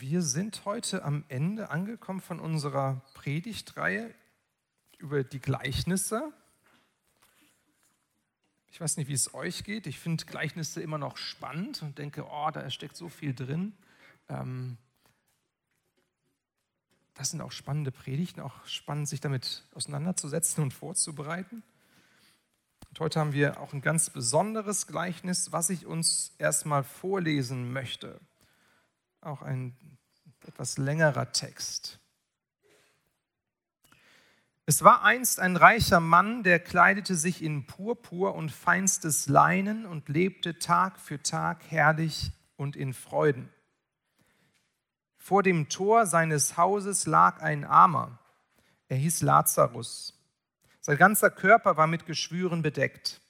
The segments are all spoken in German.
Wir sind heute am Ende angekommen von unserer Predigtreihe über die Gleichnisse. Ich weiß nicht, wie es euch geht. Ich finde Gleichnisse immer noch spannend und denke, oh, da steckt so viel drin. Ähm, das sind auch spannende Predigten, auch spannend, sich damit auseinanderzusetzen und vorzubereiten. Und heute haben wir auch ein ganz besonderes Gleichnis, was ich uns erstmal vorlesen möchte. Auch ein etwas längerer Text. Es war einst ein reicher Mann, der kleidete sich in Purpur und feinstes Leinen und lebte Tag für Tag herrlich und in Freuden. Vor dem Tor seines Hauses lag ein Armer. Er hieß Lazarus. Sein ganzer Körper war mit Geschwüren bedeckt.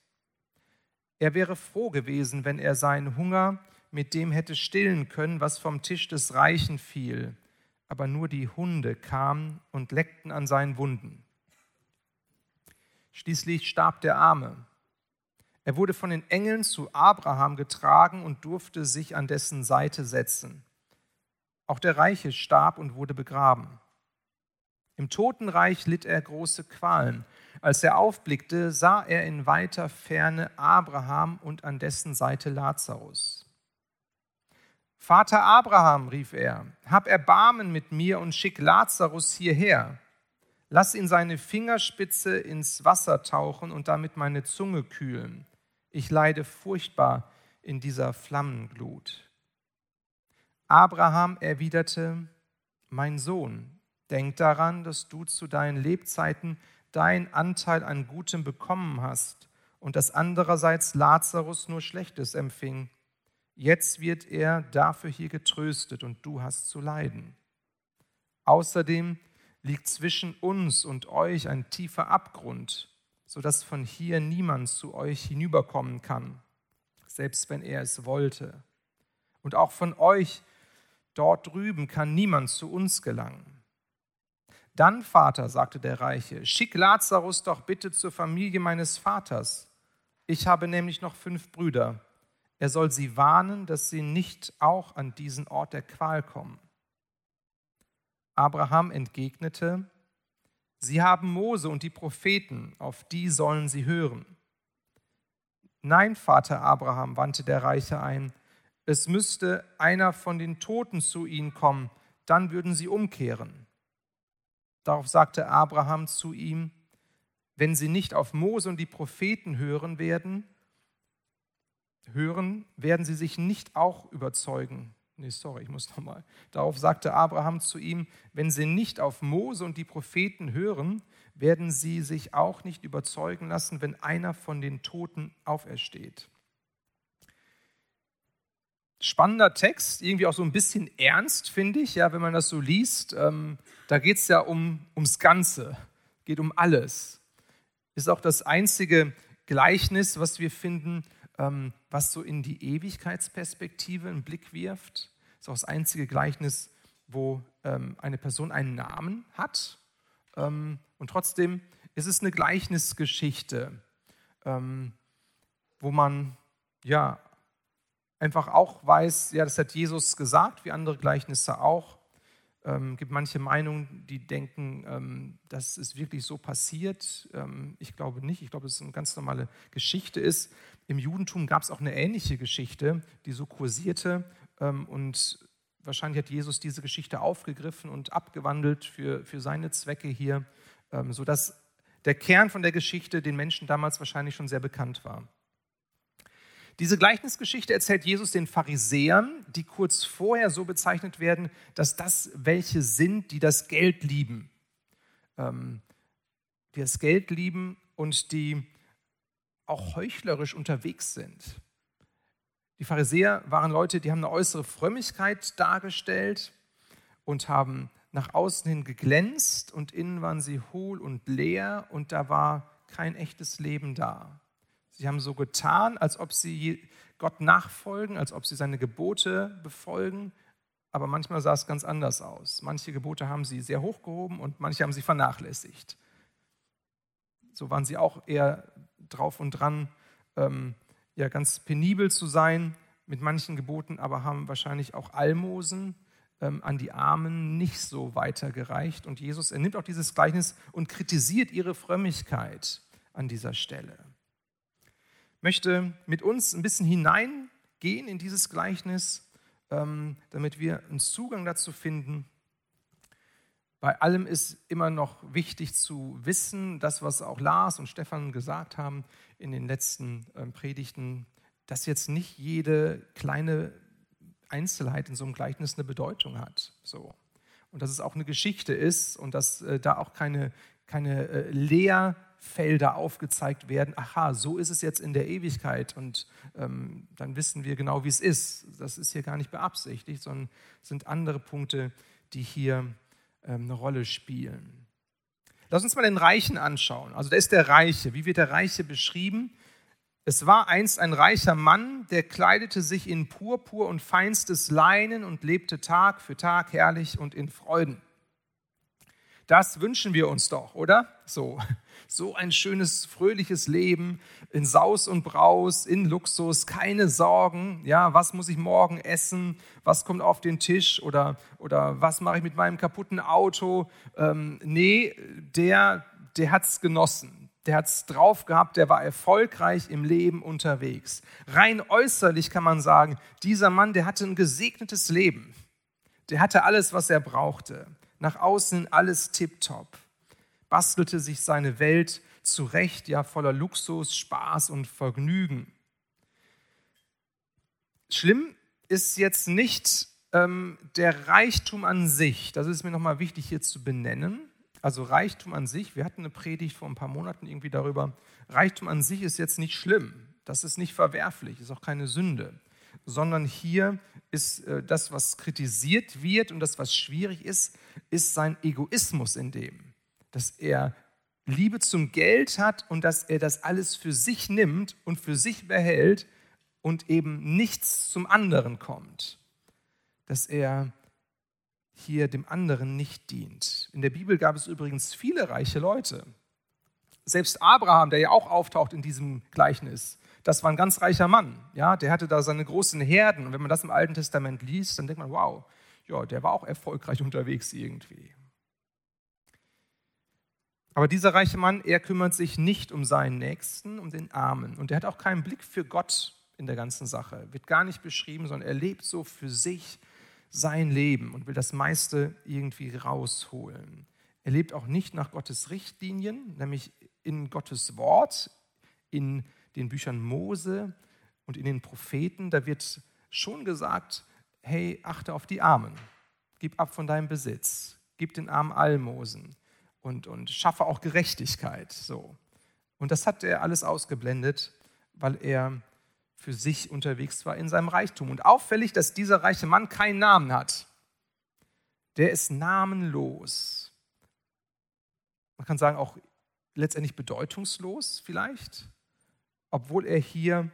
Er wäre froh gewesen, wenn er seinen Hunger mit dem hätte stillen können, was vom Tisch des Reichen fiel. Aber nur die Hunde kamen und leckten an seinen Wunden. Schließlich starb der Arme. Er wurde von den Engeln zu Abraham getragen und durfte sich an dessen Seite setzen. Auch der Reiche starb und wurde begraben. Im Totenreich litt er große Qualen. Als er aufblickte, sah er in weiter Ferne Abraham und an dessen Seite Lazarus. Vater Abraham, rief er, hab Erbarmen mit mir und schick Lazarus hierher. Lass ihn seine Fingerspitze ins Wasser tauchen und damit meine Zunge kühlen. Ich leide furchtbar in dieser Flammenglut. Abraham erwiderte, mein Sohn, denk daran, dass du zu deinen Lebzeiten deinen Anteil an Gutem bekommen hast und dass andererseits Lazarus nur Schlechtes empfing. Jetzt wird er dafür hier getröstet und du hast zu leiden. Außerdem liegt zwischen uns und euch ein tiefer Abgrund, sodass von hier niemand zu euch hinüberkommen kann, selbst wenn er es wollte. Und auch von euch dort drüben kann niemand zu uns gelangen. Dann, Vater, sagte der Reiche, schick Lazarus doch bitte zur Familie meines Vaters. Ich habe nämlich noch fünf Brüder er soll sie warnen, dass sie nicht auch an diesen Ort der Qual kommen. Abraham entgegnete, Sie haben Mose und die Propheten, auf die sollen sie hören. Nein, Vater Abraham, wandte der Reiche ein, es müsste einer von den Toten zu ihnen kommen, dann würden sie umkehren. Darauf sagte Abraham zu ihm, wenn sie nicht auf Mose und die Propheten hören werden, hören, werden sie sich nicht auch überzeugen. Nee, sorry, ich muss nochmal. Darauf sagte Abraham zu ihm, wenn sie nicht auf Mose und die Propheten hören, werden sie sich auch nicht überzeugen lassen, wenn einer von den Toten aufersteht. Spannender Text, irgendwie auch so ein bisschen ernst, finde ich, ja, wenn man das so liest. Ähm, da geht es ja um, ums Ganze, geht um alles. Ist auch das einzige Gleichnis, was wir finden, was so in die Ewigkeitsperspektive einen Blick wirft. Das ist auch das einzige Gleichnis, wo ähm, eine Person einen Namen hat. Ähm, und trotzdem ist es eine Gleichnisgeschichte, wo man ja einfach auch weiß, ja, das hat Jesus gesagt, wie andere Gleichnisse auch. Ähm, gibt manche Meinungen, die denken, ähm, dass es wirklich so passiert. Ähm, ich glaube nicht. Ich glaube, es eine ganz normale Geschichte ist. Im Judentum gab es auch eine ähnliche Geschichte, die so kursierte. Ähm, und wahrscheinlich hat Jesus diese Geschichte aufgegriffen und abgewandelt für, für seine Zwecke hier, ähm, sodass der Kern von der Geschichte den Menschen damals wahrscheinlich schon sehr bekannt war. Diese Gleichnisgeschichte erzählt Jesus den Pharisäern, die kurz vorher so bezeichnet werden, dass das welche sind, die das Geld lieben. Ähm, die das Geld lieben und die auch heuchlerisch unterwegs sind. Die Pharisäer waren Leute, die haben eine äußere Frömmigkeit dargestellt und haben nach außen hin geglänzt und innen waren sie hohl und leer und da war kein echtes Leben da. Sie haben so getan, als ob sie Gott nachfolgen, als ob sie seine Gebote befolgen, aber manchmal sah es ganz anders aus. Manche Gebote haben sie sehr hochgehoben und manche haben sie vernachlässigt. So waren sie auch eher drauf und dran, ähm, ja, ganz penibel zu sein mit manchen Geboten, aber haben wahrscheinlich auch Almosen ähm, an die Armen nicht so weitergereicht. Und Jesus, er nimmt auch dieses Gleichnis und kritisiert ihre Frömmigkeit an dieser Stelle. Ich möchte mit uns ein bisschen hineingehen in dieses Gleichnis, ähm, damit wir einen Zugang dazu finden. Bei allem ist immer noch wichtig zu wissen, das, was auch Lars und Stefan gesagt haben in den letzten ähm, Predigten, dass jetzt nicht jede kleine Einzelheit in so einem Gleichnis eine Bedeutung hat. So. Und dass es auch eine Geschichte ist und dass äh, da auch keine, keine äh, Leerfelder aufgezeigt werden. Aha, so ist es jetzt in der Ewigkeit und ähm, dann wissen wir genau, wie es ist. Das ist hier gar nicht beabsichtigt, sondern sind andere Punkte, die hier eine Rolle spielen. Lass uns mal den Reichen anschauen. Also da ist der Reiche. Wie wird der Reiche beschrieben? Es war einst ein reicher Mann, der kleidete sich in Purpur und feinstes Leinen und lebte Tag für Tag herrlich und in Freuden. Das wünschen wir uns doch, oder? So, so ein schönes, fröhliches Leben in Saus und Braus, in Luxus, keine Sorgen. Ja, was muss ich morgen essen? Was kommt auf den Tisch? Oder, oder was mache ich mit meinem kaputten Auto? Ähm, nee, der, der hat es genossen der hat es drauf gehabt, der war erfolgreich im Leben unterwegs. Rein äußerlich kann man sagen, dieser Mann, der hatte ein gesegnetes Leben. Der hatte alles, was er brauchte. Nach außen alles tiptop. Bastelte sich seine Welt zurecht, ja, voller Luxus, Spaß und Vergnügen. Schlimm ist jetzt nicht ähm, der Reichtum an sich. Das ist mir nochmal wichtig hier zu benennen also Reichtum an sich, wir hatten eine Predigt vor ein paar Monaten irgendwie darüber, Reichtum an sich ist jetzt nicht schlimm, das ist nicht verwerflich, ist auch keine Sünde, sondern hier ist äh, das, was kritisiert wird und das, was schwierig ist, ist sein Egoismus in dem, dass er Liebe zum Geld hat und dass er das alles für sich nimmt und für sich behält und eben nichts zum anderen kommt. Dass er hier dem anderen nicht dient. In der Bibel gab es übrigens viele reiche Leute. Selbst Abraham, der ja auch auftaucht in diesem Gleichnis, das war ein ganz reicher Mann. Ja, der hatte da seine großen Herden. Und wenn man das im Alten Testament liest, dann denkt man, wow, ja, der war auch erfolgreich unterwegs irgendwie. Aber dieser reiche Mann, er kümmert sich nicht um seinen Nächsten, um den Armen. Und er hat auch keinen Blick für Gott in der ganzen Sache. Wird gar nicht beschrieben, sondern er lebt so für sich sein Leben und will das meiste irgendwie rausholen. Er lebt auch nicht nach Gottes Richtlinien, nämlich in Gottes Wort, in den Büchern Mose und in den Propheten. Da wird schon gesagt, hey, achte auf die Armen, gib ab von deinem Besitz, gib den Armen Almosen und, und schaffe auch Gerechtigkeit. So. Und das hat er alles ausgeblendet, weil er für sich unterwegs war in seinem Reichtum. Und auffällig, dass dieser reiche Mann keinen Namen hat. Der ist namenlos. Man kann sagen, auch letztendlich bedeutungslos vielleicht, obwohl er hier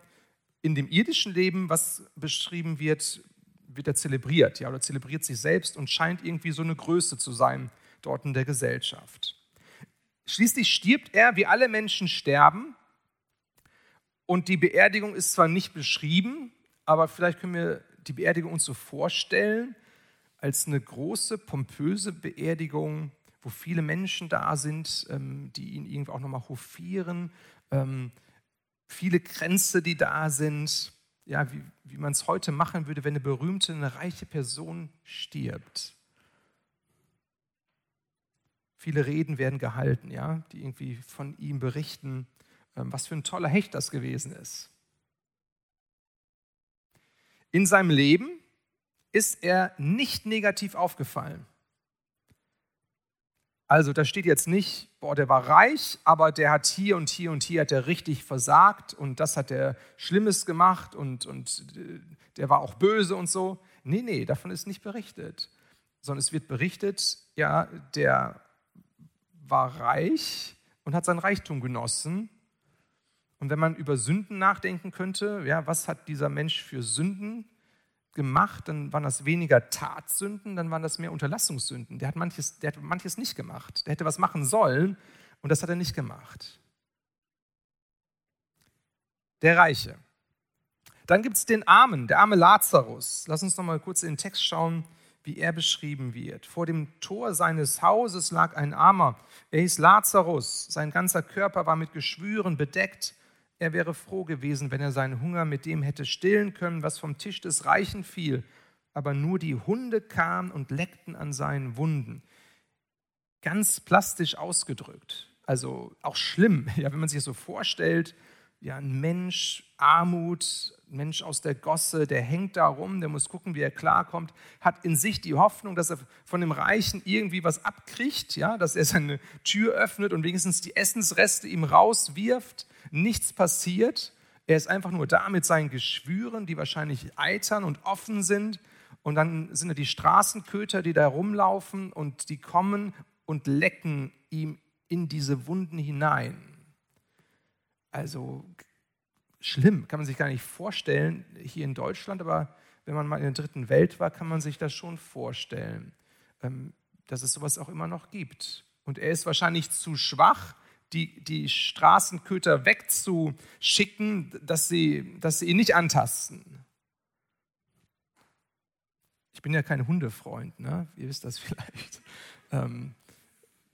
in dem irdischen Leben, was beschrieben wird, wird er zelebriert, ja, oder zelebriert sich selbst und scheint irgendwie so eine Größe zu sein dort in der Gesellschaft. Schließlich stirbt er, wie alle Menschen sterben, und die Beerdigung ist zwar nicht beschrieben, aber vielleicht können wir die Beerdigung uns so vorstellen als eine große, pompöse Beerdigung, wo viele Menschen da sind, ähm, die ihn irgendwie auch nochmal hofieren, ähm, viele Kränze, die da sind, ja, wie, wie man es heute machen würde, wenn eine berühmte, eine reiche Person stirbt. Viele Reden werden gehalten, ja, die irgendwie von ihm berichten. Ähm, was für ein toller Hecht das gewesen ist. In seinem Leben ist er nicht negativ aufgefallen. Also da steht jetzt nicht, boah, der war reich, aber der hat hier und hier und hier hat er richtig versagt und das hat er Schlimmes gemacht und, und äh, der war auch böse und so. Nee, nee, davon ist nicht berichtet. Sondern es wird berichtet, ja, der war reich und hat sein Reichtum genossen und wenn man über Sünden nachdenken könnte, ja, was hat dieser Mensch für Sünden gemacht, dann waren das weniger Tatsünden, dann waren das mehr Unterlassungssünden. Der hat manches, der hat manches nicht gemacht. Der hätte was machen sollen und das hat er nicht gemacht. Der Reiche. Dann gibt es den Armen, der arme Lazarus. Lass uns noch mal kurz in den Text schauen, wie er beschrieben wird. Vor dem Tor seines Hauses lag ein Armer. Er hieß Lazarus. Sein ganzer Körper war mit Geschwüren bedeckt. Er wäre froh gewesen, wenn er seinen Hunger mit dem hätte stillen können, was vom Tisch des Reichen fiel. Aber nur die Hunde kamen und leckten an seinen Wunden. Ganz plastisch ausgedrückt. Also auch schlimm, ja, wenn man sich das so vorstellt. Ja, ein Mensch, Armut, Mensch aus der Gosse, der hängt da rum, der muss gucken, wie er klarkommt, hat in sich die Hoffnung, dass er von dem Reichen irgendwie was abkriegt, ja, dass er seine Tür öffnet und wenigstens die Essensreste ihm rauswirft. Nichts passiert. Er ist einfach nur da mit seinen Geschwüren, die wahrscheinlich eitern und offen sind. Und dann sind da die Straßenköter, die da rumlaufen und die kommen und lecken ihm in diese Wunden hinein. Also schlimm, kann man sich gar nicht vorstellen hier in Deutschland, aber wenn man mal in der dritten Welt war, kann man sich das schon vorstellen, ähm, dass es sowas auch immer noch gibt. Und er ist wahrscheinlich zu schwach, die, die Straßenköter wegzuschicken, dass sie, dass sie ihn nicht antasten. Ich bin ja kein Hundefreund, ne? ihr wisst das vielleicht. Ähm,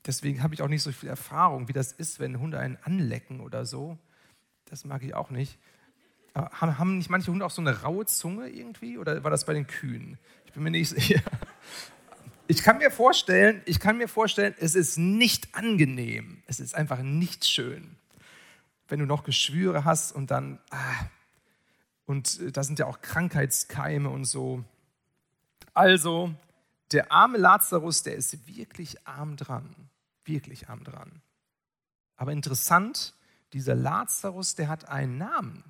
deswegen habe ich auch nicht so viel Erfahrung, wie das ist, wenn Hunde einen anlecken oder so. Das mag ich auch nicht. Aber haben nicht manche Hunde auch so eine raue Zunge irgendwie? Oder war das bei den Kühen? Ich bin mir nicht sicher. Ich kann mir vorstellen, ich kann mir vorstellen, es ist nicht angenehm. Es ist einfach nicht schön, wenn du noch Geschwüre hast und dann ah, und äh, da sind ja auch Krankheitskeime und so. Also der arme Lazarus, der ist wirklich arm dran, wirklich arm dran. Aber interessant, dieser Lazarus, der hat einen Namen.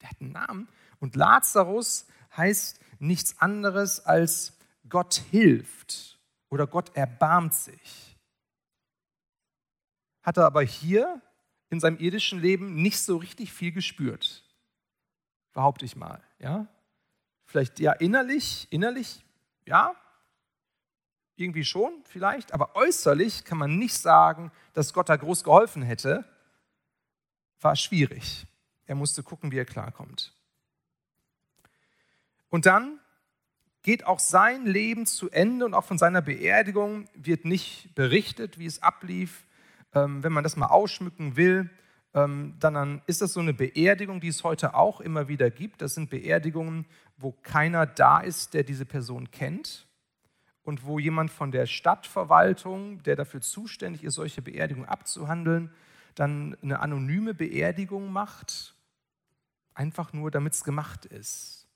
Der hat einen Namen. Und Lazarus heißt nichts anderes als Gott hilft oder Gott erbarmt sich. Hat er aber hier in seinem irdischen Leben nicht so richtig viel gespürt. Behaupte ich mal. Ja? Vielleicht ja innerlich, innerlich, ja, irgendwie schon, vielleicht, aber äußerlich kann man nicht sagen, dass Gott da groß geholfen hätte, war schwierig. Er musste gucken, wie er klarkommt. Und dann geht auch sein Leben zu Ende und auch von seiner Beerdigung wird nicht berichtet, wie es ablief. Ähm, wenn man das mal ausschmücken will, ähm, dann ist das so eine Beerdigung, die es heute auch immer wieder gibt. Das sind Beerdigungen, wo keiner da ist, der diese Person kennt und wo jemand von der Stadtverwaltung, der dafür zuständig ist, solche Beerdigungen abzuhandeln, dann eine anonyme Beerdigung macht, einfach nur damit es gemacht ist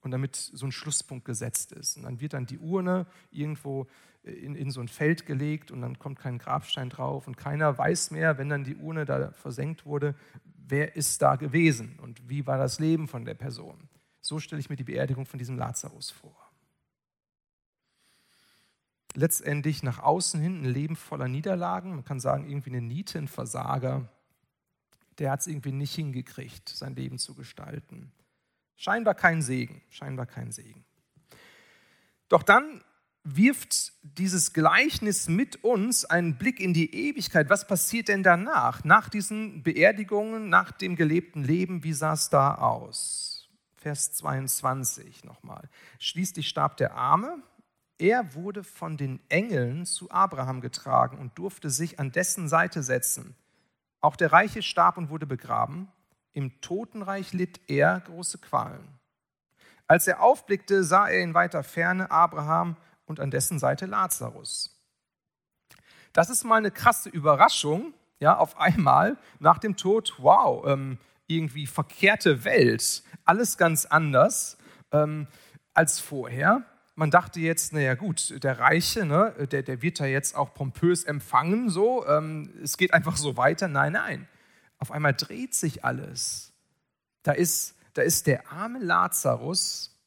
und damit so ein Schlusspunkt gesetzt ist. Und dann wird dann die Urne irgendwo in, in so ein Feld gelegt und dann kommt kein Grabstein drauf und keiner weiß mehr, wenn dann die Urne da versenkt wurde, wer ist da gewesen und wie war das Leben von der Person. So stelle ich mir die Beerdigung von diesem Lazarus vor letztendlich nach außen hin ein Leben voller Niederlagen. Man kann sagen, irgendwie eine Niete, ein Versager. Der hat es irgendwie nicht hingekriegt, sein Leben zu gestalten. Scheinbar kein Segen, scheinbar kein Segen. Doch dann wirft dieses Gleichnis mit uns einen Blick in die Ewigkeit. Was passiert denn danach? Nach diesen Beerdigungen, nach dem gelebten Leben, wie sah es da aus? Vers 22 nochmal. Schließlich starb der Arme, er wurde von den Engeln zu Abraham getragen und durfte sich an dessen Seite setzen. Auch der Reiche starb und wurde begraben. Im Totenreich litt er große Qualen. Als er aufblickte, sah er in weiter Ferne Abraham und an dessen Seite Lazarus. Das ist mal eine krasse Überraschung, ja, auf einmal nach dem Tod, wow, ähm, irgendwie verkehrte Welt, alles ganz anders ähm, als vorher man dachte jetzt, naja gut, der Reiche, ne, der, der wird ja jetzt auch pompös empfangen, so, ähm, es geht einfach so weiter. Nein, nein. Auf einmal dreht sich alles. Da ist, da ist der arme Lazarus,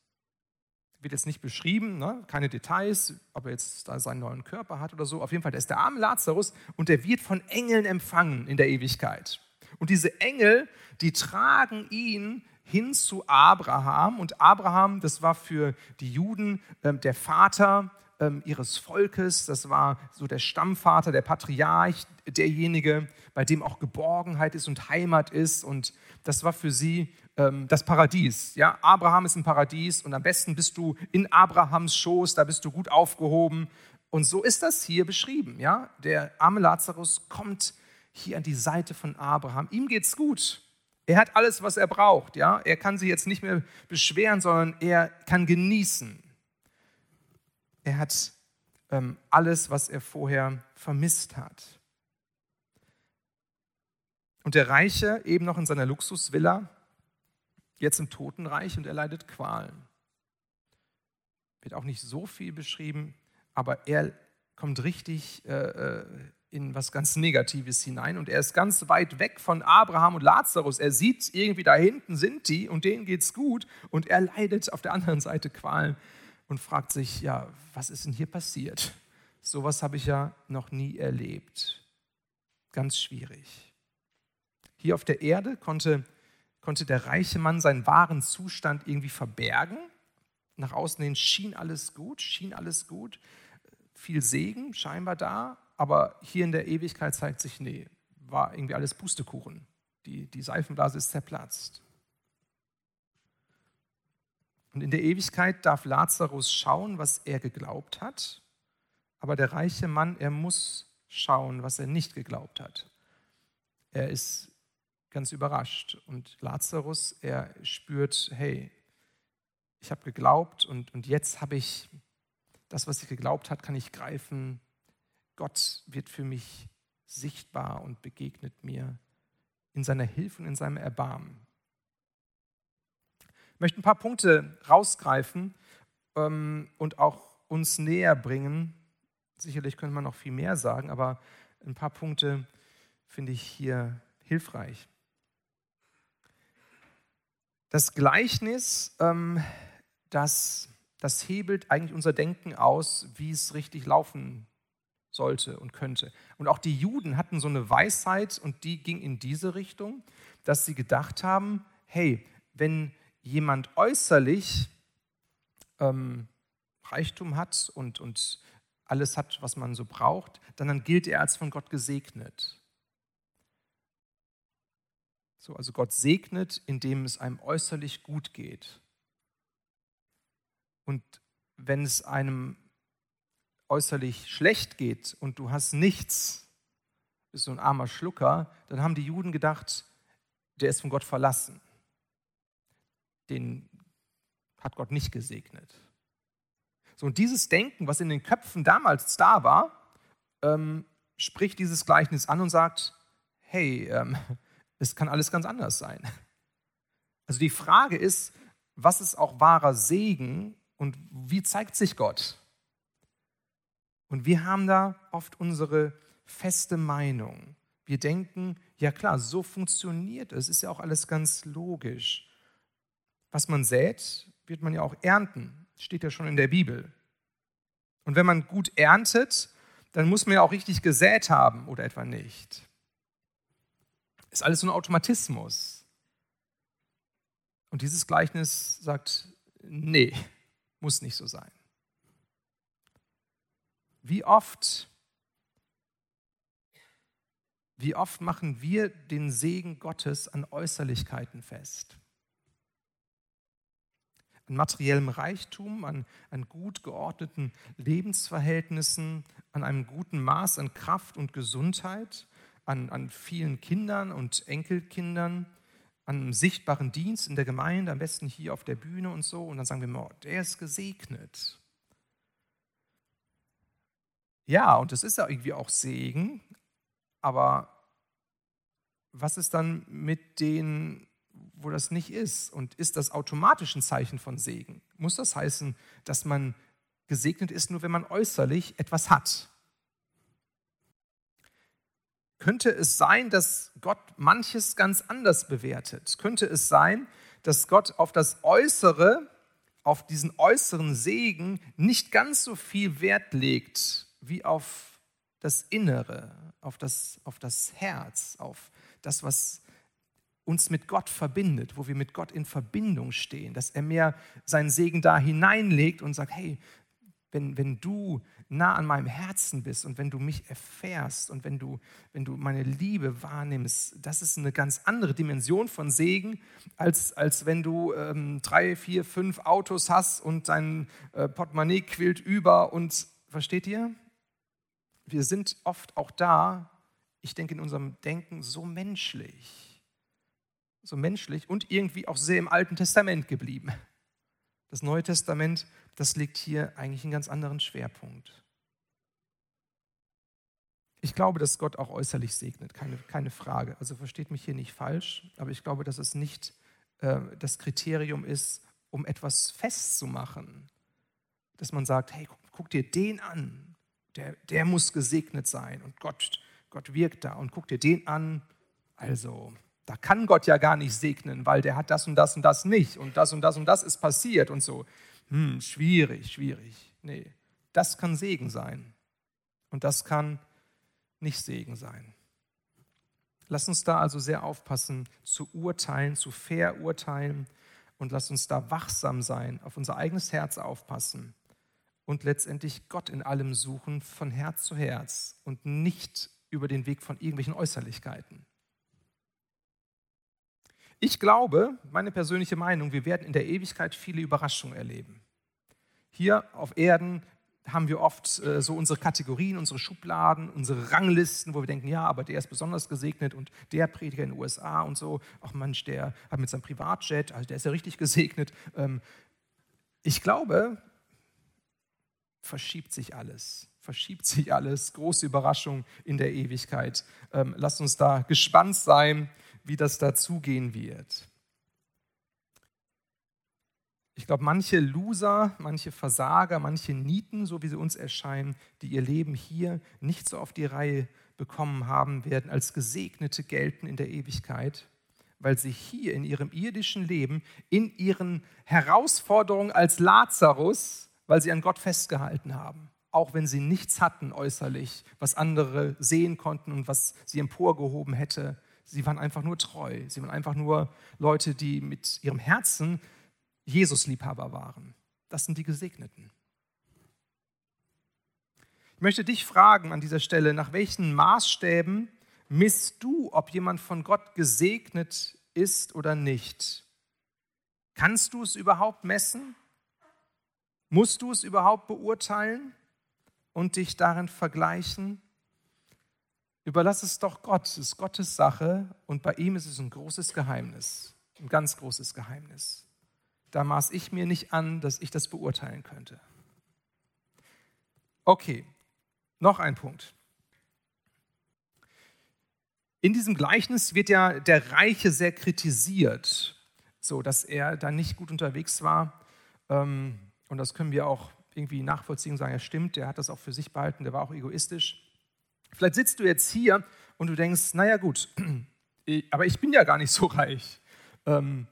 wird jetzt nicht beschrieben, ne, keine Details, ob er jetzt da seinen neuen Körper hat oder so. Auf jeden Fall, da ist der arme Lazarus und der wird von Engeln empfangen in der Ewigkeit. Und diese Engel, die tragen ihn hin zu Abraham. Und Abraham, das war für die Juden äh, der Vater ähm, ihres Volkes. Das war so der Stammvater, der Patriarch, derjenige, bei dem auch Geborgenheit ist und Heimat ist. Und das war für sie ähm, das Paradies. Ja, Abraham ist ein Paradies und am besten bist du in Abrahams Schoß, da bist du gut aufgehoben. Und so ist das hier beschrieben. Ja, der arme Lazarus kommt hier an die Seite von Abraham. Ihm geht's gut. Er hat alles, was er braucht. Ja, er kann sich jetzt nicht mehr beschweren, sondern er kann genießen. Er hat ähm, alles, was er vorher vermisst hat. Und der Reiche eben noch in seiner Luxusvilla, jetzt im Totenreich und er leidet Qualen. Wird auch nicht so viel beschrieben, aber er kommt richtig äh, äh, in was ganz Negatives hinein und er ist ganz weit weg von Abraham und Lazarus. Er sieht irgendwie da hinten sind die und denen geht's gut und er leidet auf der anderen Seite Qualen und fragt sich, ja, was ist denn hier passiert? Sowas habe ich ja noch nie erlebt. Ganz schwierig. Hier auf der Erde konnte, konnte der reiche Mann seinen wahren Zustand irgendwie verbergen. Nach außen hin schien alles gut, schien alles gut. Viel Segen scheinbar da, aber hier in der Ewigkeit zeigt sich, nee, war irgendwie alles Pustekuchen. Die, die Seifenblase ist zerplatzt. Und in der Ewigkeit darf Lazarus schauen, was er geglaubt hat, aber der reiche Mann, er muss schauen, was er nicht geglaubt hat. Er ist ganz überrascht und Lazarus, er spürt, hey, ich habe geglaubt und, und jetzt habe ich das, was ich geglaubt hat, kann ich greifen. Gott wird für mich sichtbar und begegnet mir in seiner Hilfe und in seinem Erbarmen. Ich möchte ein paar Punkte rausgreifen ähm, und auch uns näher bringen. Sicherlich könnte man noch viel mehr sagen, aber ein paar Punkte finde ich hier hilfreich. Das Gleichnis, ähm, das, das hebelt eigentlich unser Denken aus, wie es richtig laufen sollte und könnte. Und auch die Juden hatten so eine Weisheit und die ging in diese Richtung, dass sie gedacht haben, hey, wenn jemand äußerlich ähm, Reichtum hat und, und alles hat, was man so braucht, dann, dann gilt er als von Gott gesegnet. So, also Gott segnet, indem es einem äußerlich gut geht. Und wenn es einem äußerlich schlecht geht und du hast nichts, bist so ein armer Schlucker, dann haben die Juden gedacht, der ist von Gott verlassen den hat Gott nicht gesegnet. So, und dieses Denken, was in den Köpfen damals da war, ähm, spricht dieses Gleichnis an und sagt, hey, ähm, es kann alles ganz anders sein. Also die Frage ist, was ist auch wahrer Segen und wie zeigt sich Gott? Und wir haben da oft unsere feste Meinung. Wir denken, ja klar, so funktioniert es, ist ja auch alles ganz logisch. Was man sät, wird man ja auch ernten. Steht ja schon in der Bibel. Und wenn man gut erntet, dann muss man ja auch richtig gesät haben oder etwa nicht. Ist alles so ein Automatismus. Und dieses Gleichnis sagt, nee, muss nicht so sein. Wie oft, wie oft machen wir den Segen Gottes an Äußerlichkeiten fest? an materiellem Reichtum, an, an gut geordneten Lebensverhältnissen, an einem guten Maß an Kraft und Gesundheit, an, an vielen Kindern und Enkelkindern, an einem sichtbaren Dienst in der Gemeinde, am besten hier auf der Bühne und so. Und dann sagen wir, oh, der ist gesegnet. Ja, und das ist ja irgendwie auch Segen, aber was ist dann mit den wo das nicht ist? Und ist das automatisch ein Zeichen von Segen? Muss das heißen, dass man gesegnet ist, nur wenn man äußerlich etwas hat? Könnte es sein, dass Gott manches ganz anders bewertet? Könnte es sein, dass Gott auf das Äußere, auf diesen äußeren Segen nicht ganz so viel Wert legt wie auf das Innere, auf das, auf das Herz, auf das, was uns mit Gott verbindet, wo wir mit Gott in Verbindung stehen, dass er mehr seinen Segen da hineinlegt und sagt, hey, wenn, wenn du nah an meinem Herzen bist und wenn du mich erfährst und wenn du, wenn du meine Liebe wahrnimmst, das ist eine ganz andere Dimension von Segen, als, als wenn du ähm, drei, vier, fünf Autos hast und dein äh, Portemonnaie quillt über und versteht ihr? Wir sind oft auch da, ich denke in unserem Denken, so menschlich. So menschlich und irgendwie auch sehr im Alten Testament geblieben. Das Neue Testament das liegt hier eigentlich einen ganz anderen Schwerpunkt. Ich glaube, dass Gott auch äußerlich segnet, keine, keine Frage. Also versteht mich hier nicht falsch, aber ich glaube, dass es nicht äh, das Kriterium ist, um etwas festzumachen. Dass man sagt, hey, guck, guck dir den an, der, der muss gesegnet sein und Gott, Gott wirkt da und guck dir den an. Also, da kann Gott ja gar nicht segnen, weil der hat das und das und das nicht und das und das und das ist passiert und so hm, schwierig, schwierig. Nee, das kann Segen sein. Und das kann nicht Segen sein. Lass uns da also sehr aufpassen, zu urteilen, zu verurteilen und lass uns da wachsam sein, auf unser eigenes Herz aufpassen und letztendlich Gott in allem suchen, von Herz zu Herz und nicht über den Weg von irgendwelchen Äußerlichkeiten. Ich glaube, meine persönliche Meinung, wir werden in der Ewigkeit viele Überraschungen erleben. Hier auf Erden haben wir oft äh, so unsere Kategorien, unsere Schubladen, unsere Ranglisten, wo wir denken, ja, aber der ist besonders gesegnet und der Prediger in den USA und so, ach Mensch, der hat mit seinem Privatjet, also der ist ja richtig gesegnet. Ähm, ich glaube, verschiebt sich alles, verschiebt sich alles, große Überraschung in der Ewigkeit. Ähm, lasst uns da gespannt sein, wie das dazugehen wird. Ich glaube, manche Loser, manche Versager, manche Nieten, so wie sie uns erscheinen, die ihr Leben hier nicht so auf die Reihe bekommen haben, werden als Gesegnete gelten in der Ewigkeit, weil sie hier in ihrem irdischen Leben, in ihren Herausforderungen als Lazarus, weil sie an Gott festgehalten haben, auch wenn sie nichts hatten äußerlich, was andere sehen konnten und was sie emporgehoben hätte, Sie waren einfach nur treu. Sie waren einfach nur Leute, die mit ihrem Herzen Jesus-Liebhaber waren. Das sind die Gesegneten. Ich möchte dich fragen an dieser Stelle, nach welchen Maßstäben misst du, ob jemand von Gott gesegnet ist oder nicht? Kannst du es überhaupt messen? Musst du es überhaupt beurteilen und dich darin vergleichen? Überlass es doch Gott, es ist Gottes Sache und bei ihm ist es ein großes Geheimnis, ein ganz großes Geheimnis. Da maß ich mir nicht an, dass ich das beurteilen könnte. Okay, noch ein Punkt. In diesem Gleichnis wird ja der Reiche sehr kritisiert, so dass er da nicht gut unterwegs war. Ähm, und das können wir auch irgendwie nachvollziehen und sagen, ja stimmt, der hat das auch für sich behalten, der war auch egoistisch. Vielleicht sitzt du jetzt hier und du denkst, naja gut, aber ich bin ja gar nicht so reich. Ähm,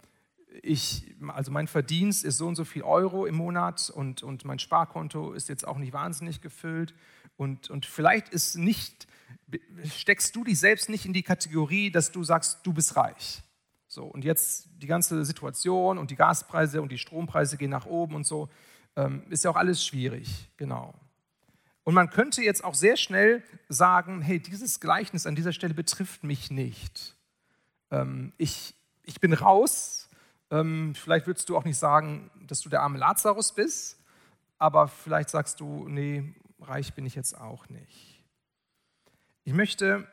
ich, also mein Verdienst ist so und so viel Euro im Monat und, und mein Sparkonto ist jetzt auch nicht wahnsinnig gefüllt. Und, und vielleicht ist nicht, steckst du dich selbst nicht in die Kategorie, dass du sagst, du bist reich. So, und jetzt die ganze Situation und die Gaspreise und die Strompreise gehen nach oben und so, ähm, ist ja auch alles schwierig, genau. Und man könnte jetzt auch sehr schnell sagen, hey, dieses Gleichnis an dieser Stelle betrifft mich nicht. Ähm, ich, ich bin raus. Ähm, vielleicht würdest du auch nicht sagen, dass du der arme Lazarus bist, aber vielleicht sagst du, nee, reich bin ich jetzt auch nicht. Ich möchte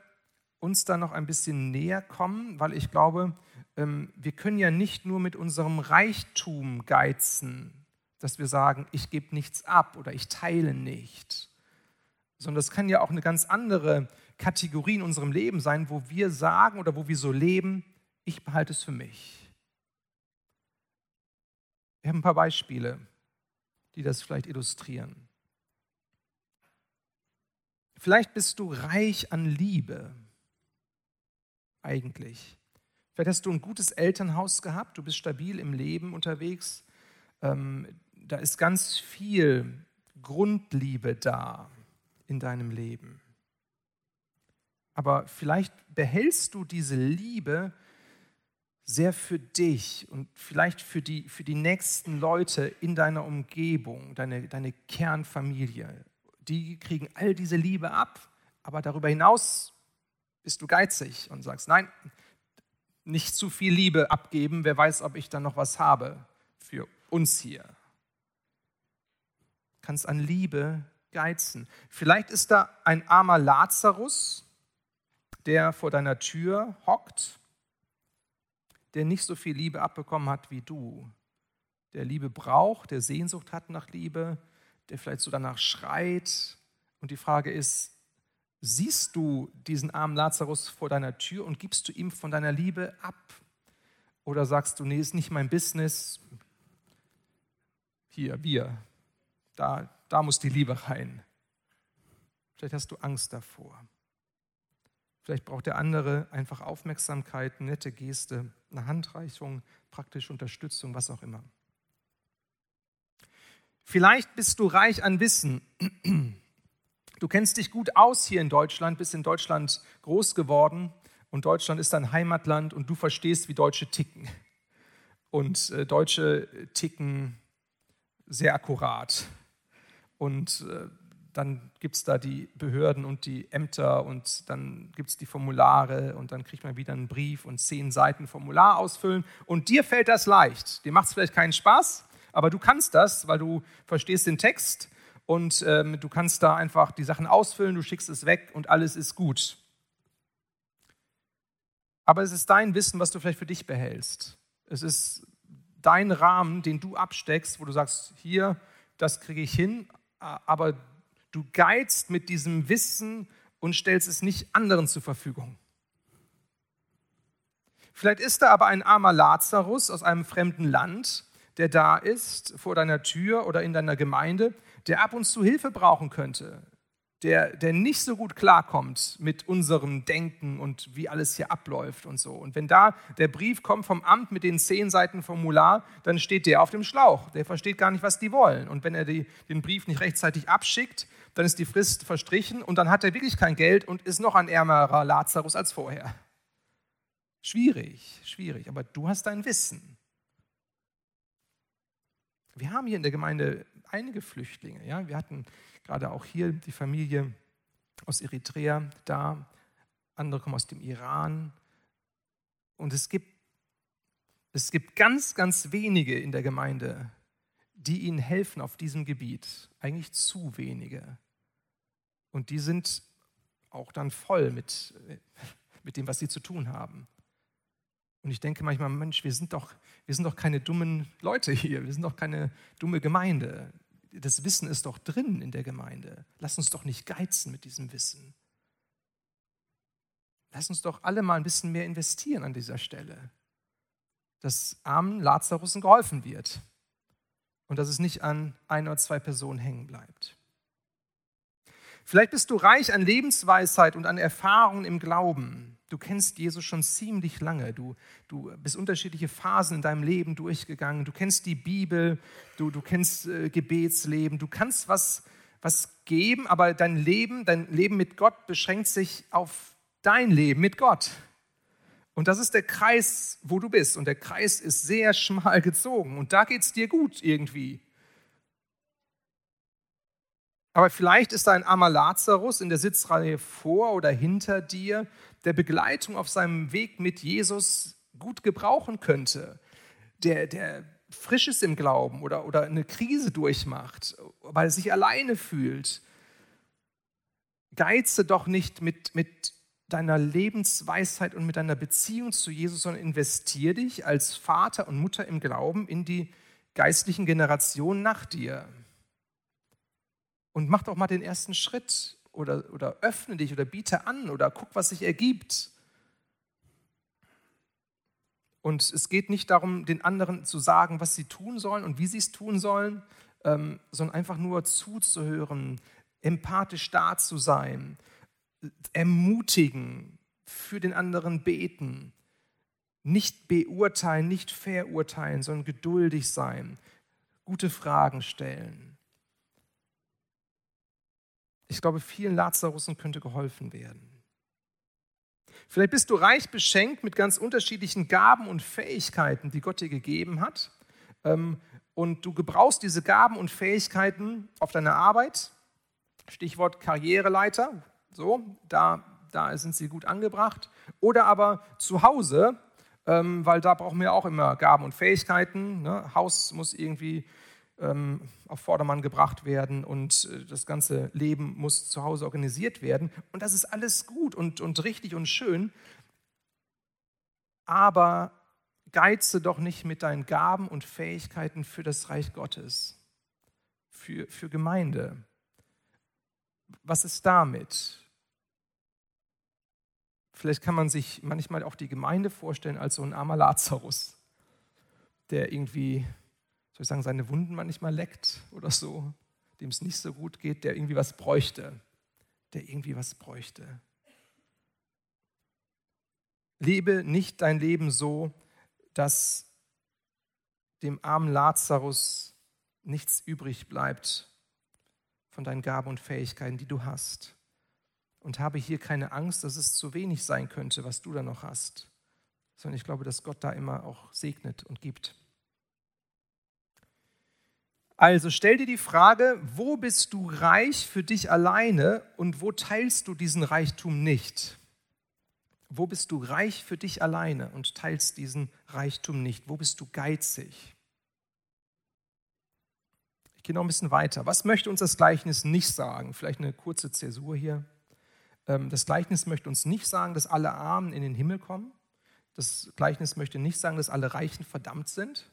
uns da noch ein bisschen näher kommen, weil ich glaube, ähm, wir können ja nicht nur mit unserem Reichtum geizen, dass wir sagen, ich gebe nichts ab oder ich teile nicht sondern das kann ja auch eine ganz andere Kategorie in unserem Leben sein, wo wir sagen oder wo wir so leben, ich behalte es für mich. Wir haben ein paar Beispiele, die das vielleicht illustrieren. Vielleicht bist du reich an Liebe, eigentlich. Vielleicht hast du ein gutes Elternhaus gehabt, du bist stabil im Leben unterwegs. Ähm, da ist ganz viel Grundliebe da in deinem Leben. Aber vielleicht behältst du diese Liebe sehr für dich und vielleicht für die, für die nächsten Leute in deiner Umgebung, deine, deine Kernfamilie. Die kriegen all diese Liebe ab, aber darüber hinaus bist du geizig und sagst, nein, nicht zu viel Liebe abgeben, wer weiß, ob ich dann noch was habe für uns hier. Kannst an Liebe geizen. Vielleicht ist da ein armer Lazarus, der vor deiner Tür hockt der nicht so viel Liebe abbekommen hat wie du, der Liebe braucht, der Sehnsucht hat nach Liebe, der vielleicht so danach schreit. Und die Frage ist, siehst du diesen armen Lazarus vor deiner Tür und gibst du ihm von deiner Liebe ab? Oder sagst du, nee, ist nicht mein Business, hier, wir, da, da muss die Liebe rein. Vielleicht hast du Angst davor. Vielleicht braucht der andere einfach Aufmerksamkeit, nette Geste, eine Handreichung, praktische Unterstützung, was auch immer. Vielleicht bist du reich an Wissen. Du kennst dich gut aus hier in Deutschland, bist in Deutschland groß geworden und Deutschland ist dein Heimatland und du verstehst, wie Deutsche ticken. Und äh, Deutsche ticken sehr akkurat. Und äh, dann gibt es da die Behörden und die Ämter und dann gibt es die Formulare und dann kriegt man wieder einen Brief und zehn Seiten Formular ausfüllen und dir fällt das leicht. Dir macht es vielleicht keinen Spaß, aber du kannst das, weil du verstehst den Text und ähm, du kannst da einfach die Sachen ausfüllen, du schickst es weg und alles ist gut. Aber es ist dein Wissen, was du vielleicht für dich behältst. Es ist dein Rahmen, den du absteckst, wo du sagst, hier, das kriege ich hin, aber Du geizt mit diesem Wissen und stellst es nicht anderen zur Verfügung. Vielleicht ist da aber ein armer Lazarus aus einem fremden Land, der da ist, vor deiner Tür oder in deiner Gemeinde, der ab und zu Hilfe brauchen könnte, der, der nicht so gut klarkommt mit unserem Denken und wie alles hier abläuft und so. Und wenn da der Brief kommt vom Amt mit den zehn Seiten Formular, dann steht der auf dem Schlauch. Der versteht gar nicht, was die wollen. Und wenn er die, den Brief nicht rechtzeitig abschickt, dann ist die Frist verstrichen und dann hat er wirklich kein Geld und ist noch ein ärmerer Lazarus als vorher. Schwierig, schwierig, aber du hast dein Wissen. Wir haben hier in der Gemeinde einige Flüchtlinge. Ja? Wir hatten gerade auch hier die Familie aus Eritrea da, andere kommen aus dem Iran. Und es gibt, es gibt ganz, ganz wenige in der Gemeinde, die ihnen helfen auf diesem Gebiet. Eigentlich zu wenige. Und die sind auch dann voll mit, mit dem, was sie zu tun haben. Und ich denke manchmal, Mensch, wir sind, doch, wir sind doch keine dummen Leute hier, wir sind doch keine dumme Gemeinde. Das Wissen ist doch drin in der Gemeinde. Lass uns doch nicht geizen mit diesem Wissen. Lass uns doch alle mal ein bisschen mehr investieren an dieser Stelle, dass armen Lazarusen geholfen wird und dass es nicht an ein oder zwei Personen hängen bleibt. Vielleicht bist du reich an Lebensweisheit und an Erfahrungen im Glauben. Du kennst Jesus schon ziemlich lange. Du, du bist unterschiedliche Phasen in deinem Leben durchgegangen. Du kennst die Bibel, du, du kennst äh, Gebetsleben. Du kannst was, was geben, aber dein Leben, dein Leben mit Gott beschränkt sich auf dein Leben mit Gott. Und das ist der Kreis, wo du bist. Und der Kreis ist sehr schmal gezogen. Und da geht es dir gut irgendwie. Aber vielleicht ist da ein armer Lazarus in der Sitzreihe vor oder hinter dir, der Begleitung auf seinem Weg mit Jesus gut gebrauchen könnte, der, der frisch ist im Glauben oder, oder eine Krise durchmacht, weil er sich alleine fühlt. Geize doch nicht mit, mit deiner Lebensweisheit und mit deiner Beziehung zu Jesus, sondern investier dich als Vater und Mutter im Glauben in die geistlichen Generationen nach dir und mach doch mal den ersten Schritt oder, oder öffne dich oder biete an oder guck, was sich ergibt. Und es geht nicht darum, den anderen zu sagen, was sie tun sollen und wie sie es tun sollen, ähm, sondern einfach nur zuzuhören, empathisch da zu sein, ermutigen, für den anderen beten, nicht beurteilen, nicht verurteilen, sondern geduldig sein, gute Fragen stellen. Ich glaube, vielen Lazarussen könnte geholfen werden. Vielleicht bist du reich beschenkt mit ganz unterschiedlichen Gaben und Fähigkeiten, die Gott dir gegeben hat. Ähm, und du gebrauchst diese Gaben und Fähigkeiten auf deiner Arbeit. Stichwort Karriereleiter. So, da, da sind sie gut angebracht. Oder aber zu Hause, ähm, weil da brauchen wir auch immer Gaben und Fähigkeiten. Ne? Haus muss irgendwie ähm, auf Vordermann gebracht werden und äh, das ganze Leben muss zu Hause organisiert werden. Und das ist alles gut und, und richtig und schön. Aber geize doch nicht mit deinen Gaben und Fähigkeiten für das Reich Gottes, für, für Gemeinde. Was ist damit? Vielleicht kann man sich manchmal auch die Gemeinde vorstellen als so ein armer Lazarus, der irgendwie soll ich sagen, seine Wunden manchmal leckt oder so, dem es nicht so gut geht, der irgendwie was bräuchte, der irgendwie was bräuchte. Lebe nicht dein Leben so, dass dem armen Lazarus nichts übrig bleibt von deinen Gaben und Fähigkeiten, die du hast. Und habe hier keine Angst, dass es zu wenig sein könnte, was du da noch hast, sondern ich glaube, dass Gott da immer auch segnet und gibt. Also stell dir die Frage, wo bist du reich für dich alleine und wo teilst du diesen Reichtum nicht? Wo bist du reich für dich alleine und teilst diesen Reichtum nicht? Wo bist du geizig? Ich gehe noch ein bisschen weiter. Was möchte uns das Gleichnis nicht sagen? Vielleicht eine kurze Zäsur hier. Ähm, das Gleichnis möchte uns nicht sagen, dass alle Armen in den Himmel kommen. Das Gleichnis möchte nicht sagen, dass alle Reichen verdammt sind.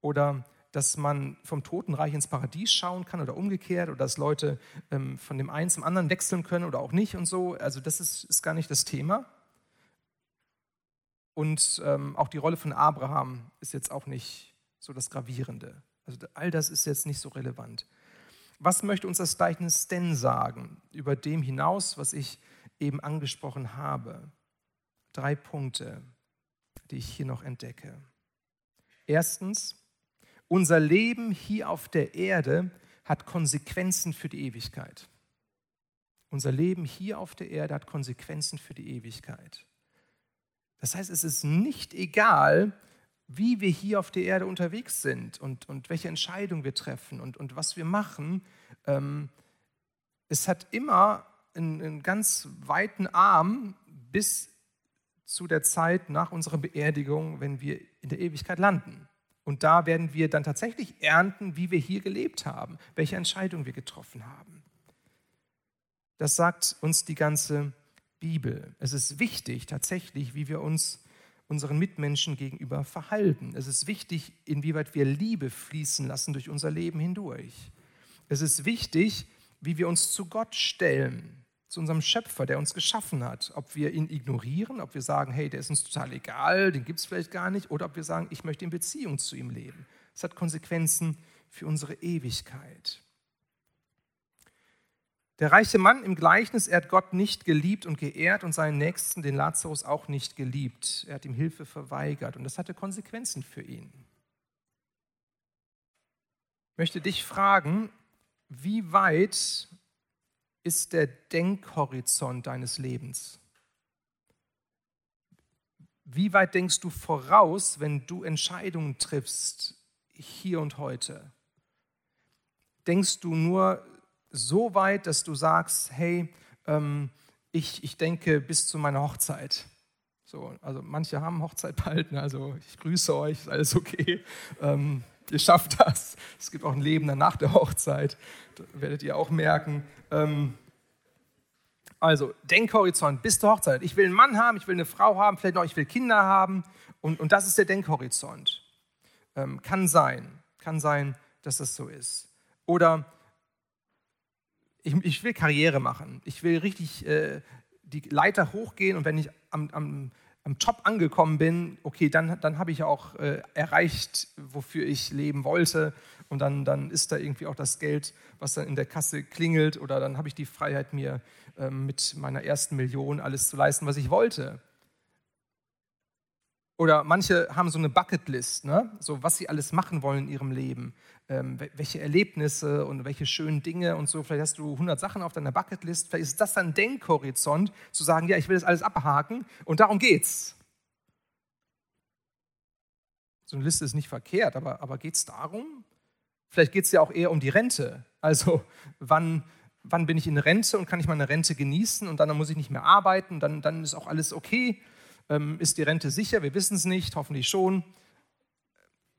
Oder dass man vom Totenreich ins Paradies schauen kann oder umgekehrt oder dass Leute ähm, von dem einen zum anderen wechseln können oder auch nicht und so. Also das ist, ist gar nicht das Thema. Und ähm, auch die Rolle von Abraham ist jetzt auch nicht so das Gravierende. Also all das ist jetzt nicht so relevant. Was möchte uns das Gleichnis denn sagen über dem hinaus, was ich eben angesprochen habe? Drei Punkte, die ich hier noch entdecke. Erstens, unser Leben hier auf der Erde hat Konsequenzen für die Ewigkeit. Unser Leben hier auf der Erde hat Konsequenzen für die Ewigkeit. Das heißt, es ist nicht egal, wie wir hier auf der Erde unterwegs sind und, und welche Entscheidungen wir treffen und, und was wir machen. Ähm, es hat immer einen, einen ganz weiten Arm bis zu der Zeit nach unserer Beerdigung, wenn wir in der Ewigkeit landen. Und da werden wir dann tatsächlich ernten, wie wir hier gelebt haben, welche Entscheidungen wir getroffen haben. Das sagt uns die ganze Bibel. Es ist wichtig tatsächlich, wie wir uns unseren Mitmenschen gegenüber verhalten. Es ist wichtig, inwieweit wir Liebe fließen lassen durch unser Leben hindurch. Es ist wichtig, wie wir uns zu Gott stellen zu unserem Schöpfer, der uns geschaffen hat. Ob wir ihn ignorieren, ob wir sagen, hey, der ist uns total egal, den gibt es vielleicht gar nicht, oder ob wir sagen, ich möchte in Beziehung zu ihm leben. Es hat Konsequenzen für unsere Ewigkeit. Der reiche Mann im Gleichnis, er hat Gott nicht geliebt und geehrt und seinen Nächsten, den Lazarus, auch nicht geliebt. Er hat ihm Hilfe verweigert und das hatte Konsequenzen für ihn. Ich möchte dich fragen, wie weit ist der Denkhorizont deines Lebens? Wie weit denkst du voraus, wenn du Entscheidungen triffst, hier und heute? Denkst du nur so weit, dass du sagst, hey, ähm, ich, ich denke bis zu meiner Hochzeit? So, also manche haben Hochzeit bald, ne? also ich grüße euch, ist alles okay. Ähm, ihr schafft das. Es gibt auch ein Leben nach der Hochzeit, das werdet ihr auch merken. Ähm, also Denkhorizont bis zur Hochzeit. Ich will einen Mann haben, ich will eine Frau haben, vielleicht noch, ich will Kinder haben. Und, und das ist der Denkhorizont. Ähm, kann sein, kann sein, dass das so ist. Oder ich, ich will Karriere machen. Ich will richtig äh, die Leiter hochgehen und wenn ich am, am am Top angekommen bin, okay, dann, dann habe ich auch äh, erreicht, wofür ich leben wollte. Und dann, dann ist da irgendwie auch das Geld, was dann in der Kasse klingelt. Oder dann habe ich die Freiheit, mir ähm, mit meiner ersten Million alles zu leisten, was ich wollte. Oder manche haben so eine Bucketlist, ne? so was sie alles machen wollen in ihrem Leben, ähm, welche Erlebnisse und welche schönen Dinge und so. Vielleicht hast du 100 Sachen auf deiner Bucketlist. Vielleicht ist das dein Denkhorizont, zu sagen, ja, ich will das alles abhaken und darum geht's. So eine Liste ist nicht verkehrt, aber, aber geht es darum? Vielleicht geht es ja auch eher um die Rente. Also wann, wann bin ich in Rente und kann ich meine Rente genießen und dann muss ich nicht mehr arbeiten, dann, dann ist auch alles okay. Ähm, ist die Rente sicher? Wir wissen es nicht, hoffentlich schon.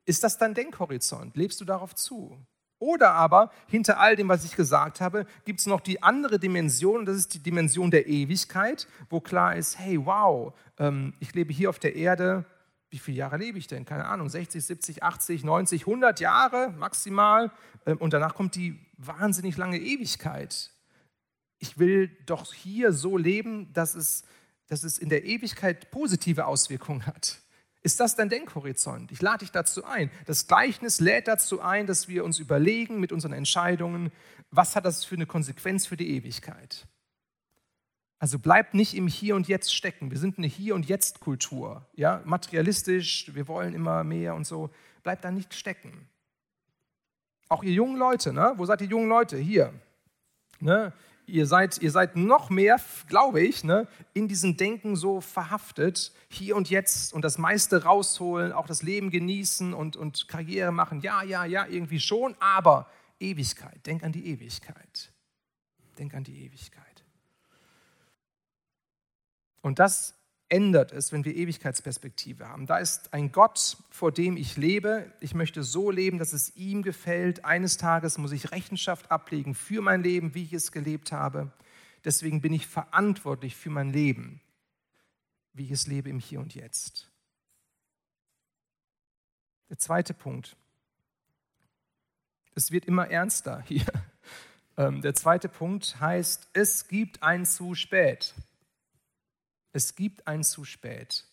Ist das dein Denkhorizont? Lebst du darauf zu? Oder aber hinter all dem, was ich gesagt habe, gibt es noch die andere Dimension, das ist die Dimension der Ewigkeit, wo klar ist, hey, wow, ähm, ich lebe hier auf der Erde, wie viele Jahre lebe ich denn? Keine Ahnung, 60, 70, 80, 90, 100 Jahre maximal. Ähm, und danach kommt die wahnsinnig lange Ewigkeit. Ich will doch hier so leben, dass es dass es in der Ewigkeit positive Auswirkungen hat. Ist das dein Denkhorizont? Ich lade dich dazu ein. Das Gleichnis lädt dazu ein, dass wir uns überlegen mit unseren Entscheidungen, was hat das für eine Konsequenz für die Ewigkeit? Also bleib nicht im Hier und Jetzt stecken. Wir sind eine Hier und Jetzt Kultur, ja, materialistisch. Wir wollen immer mehr und so. Bleib da nicht stecken. Auch ihr jungen Leute, ne? Wo seid ihr jungen Leute? Hier. Ne? Ihr seid, ihr seid noch mehr, glaube ich, ne, in diesem Denken so verhaftet, hier und jetzt und das meiste rausholen, auch das Leben genießen und, und Karriere machen. Ja, ja, ja, irgendwie schon, aber Ewigkeit, denk an die Ewigkeit. Denk an die Ewigkeit. Und das ändert es, wenn wir Ewigkeitsperspektive haben. Da ist ein Gott, vor dem ich lebe. Ich möchte so leben, dass es ihm gefällt. Eines Tages muss ich Rechenschaft ablegen für mein Leben, wie ich es gelebt habe. Deswegen bin ich verantwortlich für mein Leben, wie ich es lebe im Hier und Jetzt. Der zweite Punkt. Es wird immer ernster hier. Ähm, der zweite Punkt heißt, es gibt ein zu spät. Es gibt ein zu spät.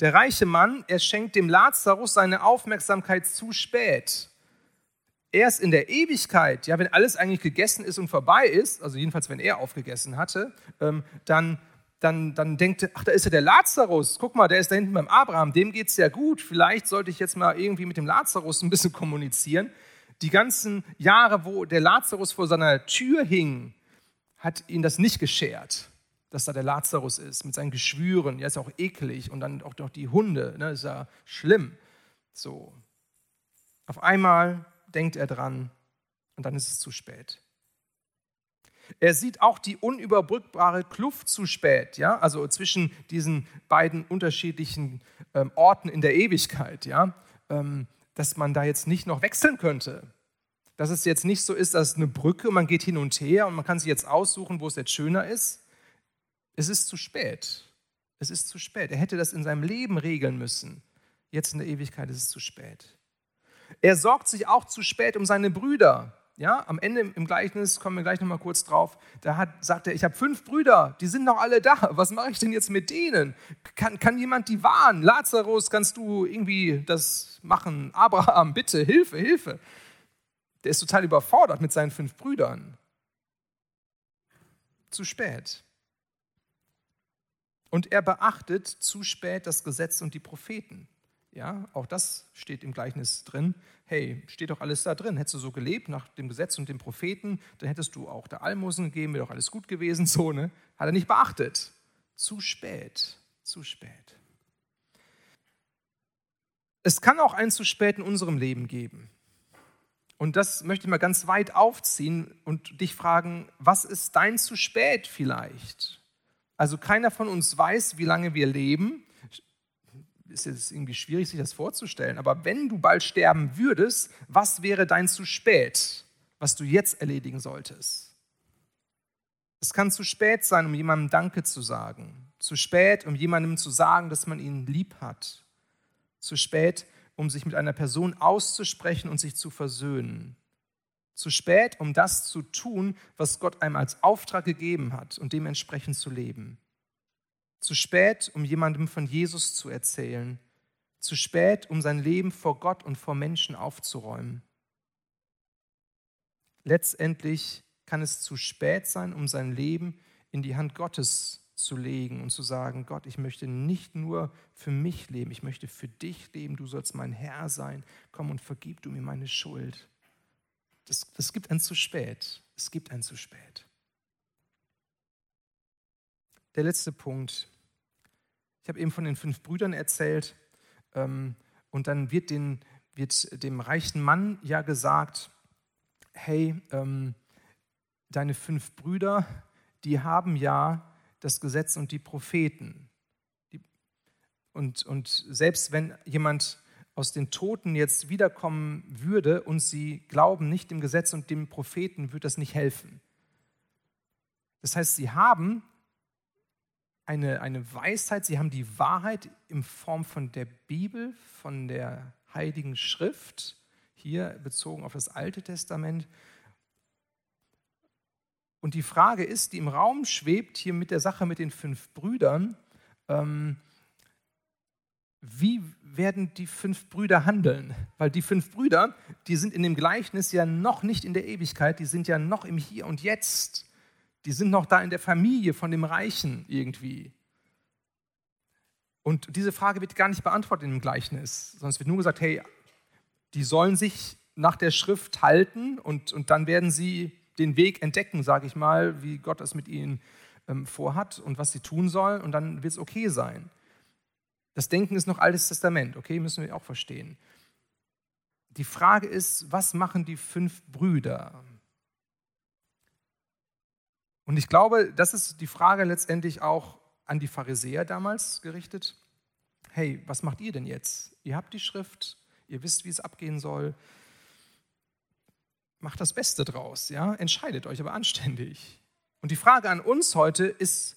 Der reiche Mann, er schenkt dem Lazarus seine Aufmerksamkeit zu spät. Erst in der Ewigkeit, ja, wenn alles eigentlich gegessen ist und vorbei ist, also jedenfalls wenn er aufgegessen hatte, ähm, dann, dann, dann denkt er, ach, da ist ja der Lazarus, guck mal, der ist da hinten beim Abraham, dem geht es ja gut, vielleicht sollte ich jetzt mal irgendwie mit dem Lazarus ein bisschen kommunizieren. Die ganzen Jahre, wo der Lazarus vor seiner Tür hing, hat ihn das nicht geschert dass da der Lazarus ist mit seinen Geschwüren. Ja, ist auch eklig. Und dann auch noch die Hunde, ne, ist ja schlimm. So. Auf einmal denkt er dran und dann ist es zu spät. Er sieht auch die unüberbrückbare Kluft zu spät, ja, also zwischen diesen beiden unterschiedlichen ähm, Orten in der Ewigkeit, ja, ähm, dass man da jetzt nicht noch wechseln könnte. Dass es jetzt nicht so ist, dass eine Brücke, man geht hin und her und man kann sich jetzt aussuchen, wo es jetzt schöner ist, es ist zu spät. Es ist zu spät. Er hätte das in seinem Leben regeln müssen. Jetzt in der Ewigkeit ist es zu spät. Er sorgt sich auch zu spät um seine Brüder. Ja, am Ende im Gleichnis kommen wir gleich nochmal kurz drauf. Da hat, sagt er, ich habe fünf Brüder, die sind noch alle da. Was mache ich denn jetzt mit denen? Kann, kann jemand die warnen? Lazarus, kannst du irgendwie das machen? Abraham, bitte, Hilfe, Hilfe. Der ist total überfordert mit seinen fünf Brüdern. Zu spät. Und er beachtet zu spät das Gesetz und die Propheten. Ja, auch das steht im Gleichnis drin. Hey, steht doch alles da drin. Hättest du so gelebt nach dem Gesetz und den Propheten, dann hättest du auch der Almosen gegeben, wäre doch alles gut gewesen. So, ne? Hat er nicht beachtet. Zu spät, zu spät. Es kann auch ein zu spät in unserem Leben geben. Und das möchte ich mal ganz weit aufziehen und dich fragen, was ist dein zu spät vielleicht? Also keiner von uns weiß, wie lange wir leben. Ist jetzt irgendwie schwierig, sich das vorzustellen. Aber wenn du bald sterben würdest, was wäre dein zu spät, was du jetzt erledigen solltest? Es kann zu spät sein, um jemandem Danke zu sagen. Zu spät, um jemandem zu sagen, dass man ihn lieb hat. Zu spät, um sich mit einer Person auszusprechen und sich zu versöhnen. Zu spät, um das zu tun, was Gott einem als Auftrag gegeben hat und dementsprechend zu leben. Zu spät, um jemandem von Jesus zu erzählen. Zu spät, um sein Leben vor Gott und vor Menschen aufzuräumen. Letztendlich kann es zu spät sein, um sein Leben in die Hand Gottes zu legen und zu sagen, Gott, ich möchte nicht nur für mich leben, ich möchte für dich leben, du sollst mein Herr sein, komm und vergib du mir meine Schuld. Das, das gibt ein zu spät, es gibt ein zu spät. Der letzte Punkt. Ich habe eben von den fünf Brüdern erzählt ähm, und dann wird, den, wird dem reichen Mann ja gesagt, hey, ähm, deine fünf Brüder, die haben ja das Gesetz und die Propheten. Und, und selbst wenn jemand aus den Toten jetzt wiederkommen würde und sie glauben nicht dem Gesetz und dem Propheten, würde das nicht helfen. Das heißt, sie haben eine, eine Weisheit, sie haben die Wahrheit in Form von der Bibel, von der Heiligen Schrift, hier bezogen auf das Alte Testament, und die Frage ist, die im Raum schwebt, hier mit der Sache mit den fünf Brüdern, ähm, wie werden die fünf Brüder handeln? Weil die fünf Brüder, die sind in dem Gleichnis ja noch nicht in der Ewigkeit, die sind ja noch im Hier und Jetzt. Die sind noch da in der Familie von dem Reichen irgendwie. Und diese Frage wird gar nicht beantwortet in dem Gleichnis, sondern es wird nur gesagt, hey, die sollen sich nach der Schrift halten und, und dann werden sie den Weg entdecken, sage ich mal, wie Gott es mit ihnen ähm, vorhat und was sie tun sollen und dann wird es okay sein. Das Denken ist noch Altes Testament, okay, müssen wir auch verstehen. Die Frage ist, was machen die fünf Brüder? Und ich glaube, das ist die Frage letztendlich auch an die Pharisäer damals gerichtet. Hey, was macht ihr denn jetzt? Ihr habt die Schrift, ihr wisst, wie es abgehen soll macht das Beste draus, ja? Entscheidet euch aber anständig. Und die Frage an uns heute ist,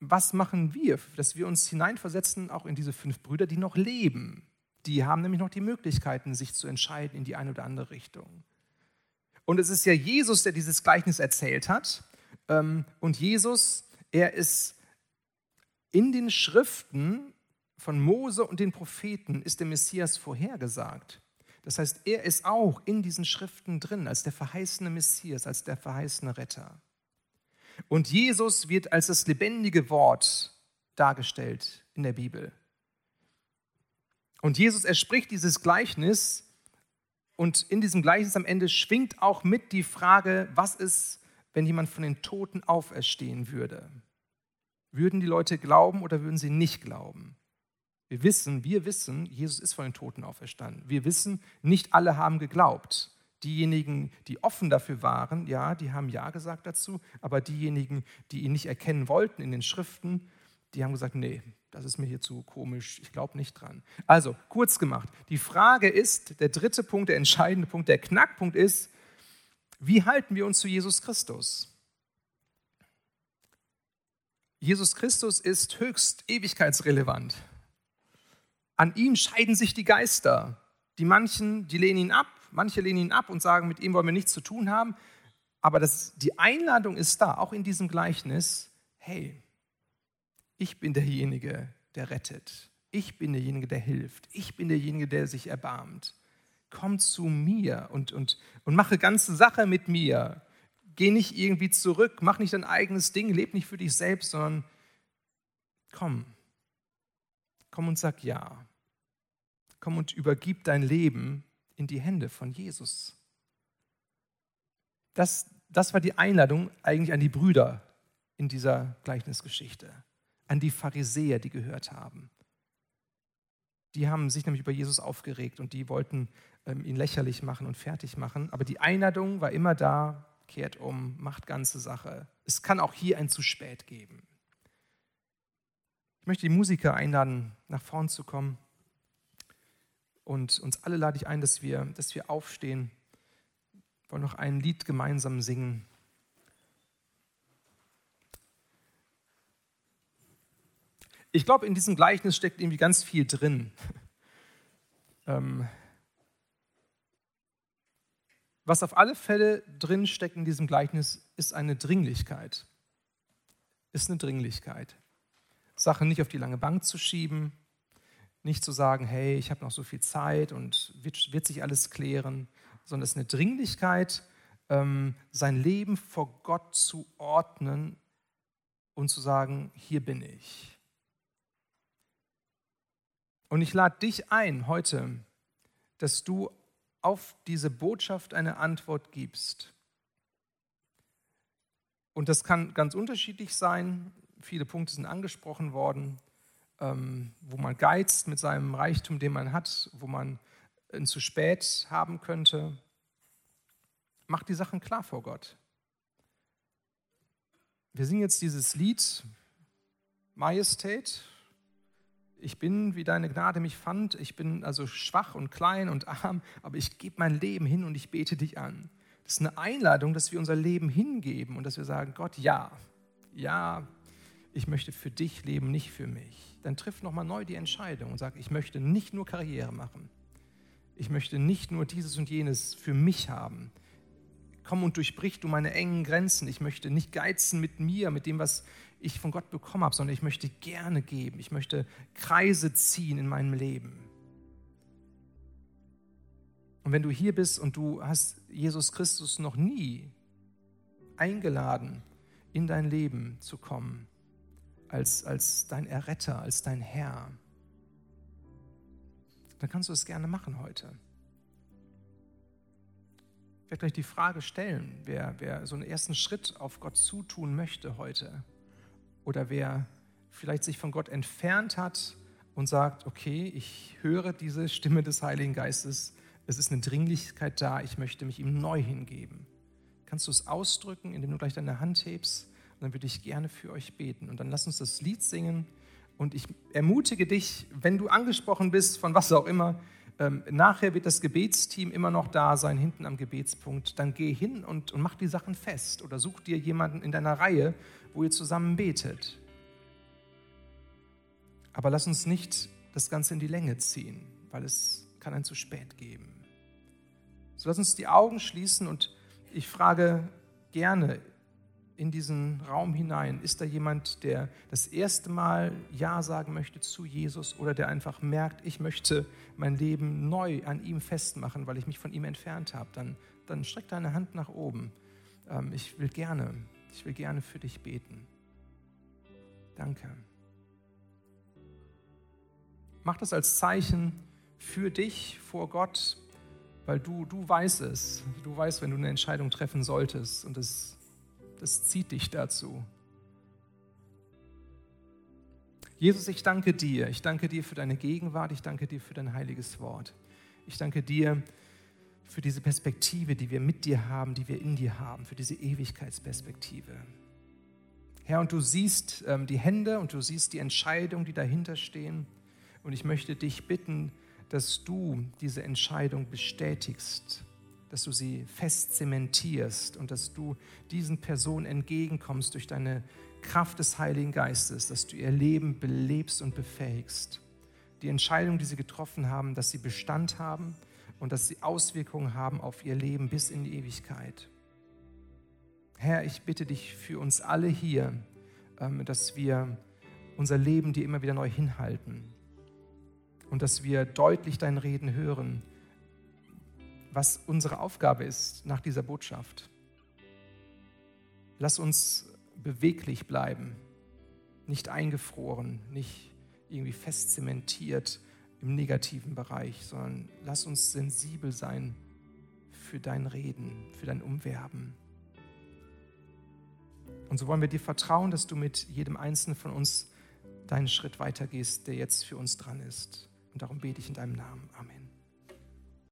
was machen wir, dass wir uns hineinversetzen, auch in diese fünf Brüder, die noch leben. Die haben nämlich noch die Möglichkeiten, sich zu entscheiden in die eine oder andere Richtung. Und es ist ja Jesus, der dieses Gleichnis erzählt hat. Ähm, und Jesus, er ist in den Schriften von Mose und den Propheten, ist der Messias vorhergesagt. Das heißt, er ist auch in diesen Schriften drin als der verheißene Messias, als der verheißene Retter. Und Jesus wird als das lebendige Wort dargestellt in der Bibel. Und Jesus erspricht dieses Gleichnis und in diesem Gleichnis am Ende schwingt auch mit die Frage, was ist, wenn jemand von den Toten auferstehen würde? Würden die Leute glauben oder würden sie nicht glauben? Wir wissen, wir wissen, Jesus ist von den Toten auferstanden. Wir wissen, nicht alle haben geglaubt. Diejenigen, die offen dafür waren, ja, die haben Ja gesagt dazu, aber diejenigen, die ihn nicht erkennen wollten in den Schriften, die haben gesagt, nee, das ist mir hier zu komisch, ich glaube nicht dran. Also, kurz gemacht, die Frage ist, der dritte Punkt, der entscheidende Punkt, der Knackpunkt ist, wie halten wir uns zu Jesus Christus? Jesus Christus ist höchst ewigkeitsrelevant. An ihm scheiden sich die Geister. Die manchen, die lehnen ihn ab, manche lehnen ihn ab und sagen, mit ihm wollen wir nichts zu tun haben. Aber das, die Einladung ist da, auch in diesem Gleichnis, hey, ich bin derjenige, der rettet. Ich bin derjenige, der hilft. Ich bin derjenige, der sich erbarmt. Komm zu mir und, und, und mache ganze Sache mit mir. Geh nicht irgendwie zurück, mach nicht dein eigenes Ding, leb nicht für dich selbst, sondern komm. Komm und sag ja. Komm und übergib dein Leben in die Hände von Jesus. Das, das war die Einladung eigentlich an die Brüder in dieser Gleichnisgeschichte, an die Pharisäer, die gehört haben. Die haben sich nämlich über Jesus aufgeregt und die wollten ähm, ihn lächerlich machen und fertig machen. Aber die Einladung war immer da, kehrt um, macht ganze Sache. Es kann auch hier ein zu spät geben. Ich möchte die Musiker einladen, nach vorn zu kommen. Und uns alle lade ich ein, dass wir, dass wir aufstehen, wollen noch ein Lied gemeinsam singen. Ich glaube, in diesem Gleichnis steckt irgendwie ganz viel drin. ähm, was auf alle Fälle drin steckt in diesem Gleichnis, ist eine Dringlichkeit. Ist eine Dringlichkeit. Sachen nicht auf die lange Bank zu schieben, nicht zu sagen, hey, ich habe noch so viel Zeit und wird, wird sich alles klären, sondern es ist eine Dringlichkeit, ähm, sein Leben vor Gott zu ordnen und zu sagen, hier bin ich. Und ich lade dich ein heute, dass du auf diese Botschaft eine Antwort gibst. Und das kann ganz unterschiedlich sein. Viele Punkte sind angesprochen worden, ähm, wo man geizt mit seinem Reichtum, den man hat, wo man ein zu spät haben könnte. Mach die Sachen klar vor Gott. Wir singen jetzt dieses Lied Majestät. Ich bin, wie deine Gnade mich fand. Ich bin also schwach und klein und arm, aber ich gebe mein Leben hin und ich bete dich an. Das ist eine Einladung, dass wir unser Leben hingeben und dass wir sagen, Gott, ja, ja, ich möchte für dich leben, nicht für mich. Dann triff nochmal neu die Entscheidung und sag, ich möchte nicht nur Karriere machen. Ich möchte nicht nur dieses und jenes für mich haben. Komm und durchbrich du meine engen Grenzen. Ich möchte nicht geizen mit mir, mit dem, was ich von Gott bekommen habe, sondern ich möchte gerne geben. Ich möchte Kreise ziehen in meinem Leben. Und wenn du hier bist und du hast Jesus Christus noch nie eingeladen, in dein Leben zu kommen, als, als dein Erretter, als dein Herr, dann kannst du es gerne machen heute. Ich werde gleich die Frage stellen, wer, wer so einen ersten Schritt auf Gott zutun möchte heute oder wer vielleicht sich von Gott entfernt hat und sagt, okay, ich höre diese Stimme des Heiligen Geistes, es ist eine Dringlichkeit da, ich möchte mich ihm neu hingeben. Kannst du es ausdrücken, indem du gleich deine Hand hebst? Dann würde ich gerne für euch beten. Und dann lass uns das Lied singen. Und ich ermutige dich, wenn du angesprochen bist, von was auch immer, ähm, nachher wird das Gebetsteam immer noch da sein, hinten am Gebetspunkt. Dann geh hin und, und mach die Sachen fest oder such dir jemanden in deiner Reihe, wo ihr zusammen betet. Aber lass uns nicht das Ganze in die Länge ziehen, weil es kann ein zu spät geben. So lass uns die Augen schließen und ich frage gerne, in diesen Raum hinein? Ist da jemand, der das erste Mal Ja sagen möchte zu Jesus oder der einfach merkt, ich möchte mein Leben neu an ihm festmachen, weil ich mich von ihm entfernt habe? Dann, dann streck deine Hand nach oben. Ähm, ich will gerne, ich will gerne für dich beten. Danke. Mach das als Zeichen für dich vor Gott, weil du, du weißt es. Du weißt, wenn du eine Entscheidung treffen solltest und es das zieht dich dazu. Jesus, ich danke dir. Ich danke dir für deine Gegenwart. Ich danke dir für dein heiliges Wort. Ich danke dir für diese Perspektive, die wir mit dir haben, die wir in dir haben, für diese Ewigkeitsperspektive. Herr, und du siehst ähm, die Hände und du siehst die Entscheidungen, die dahinter stehen. Und ich möchte dich bitten, dass du diese Entscheidung bestätigst dass du sie fest zementierst und dass du diesen Personen entgegenkommst durch deine Kraft des Heiligen Geistes, dass du ihr Leben belebst und befähigst. Die Entscheidungen, die sie getroffen haben, dass sie Bestand haben und dass sie Auswirkungen haben auf ihr Leben bis in die Ewigkeit. Herr, ich bitte dich für uns alle hier, ähm, dass wir unser Leben dir immer wieder neu hinhalten und dass wir deutlich dein Reden hören was unsere Aufgabe ist nach dieser Botschaft. Lass uns beweglich bleiben, nicht eingefroren, nicht irgendwie fest zementiert im negativen Bereich, sondern lass uns sensibel sein für dein Reden, für dein Umwerben. Und so wollen wir dir vertrauen, dass du mit jedem Einzelnen von uns deinen Schritt weitergehst, der jetzt für uns dran ist. Und darum bete ich in deinem Namen. Amen.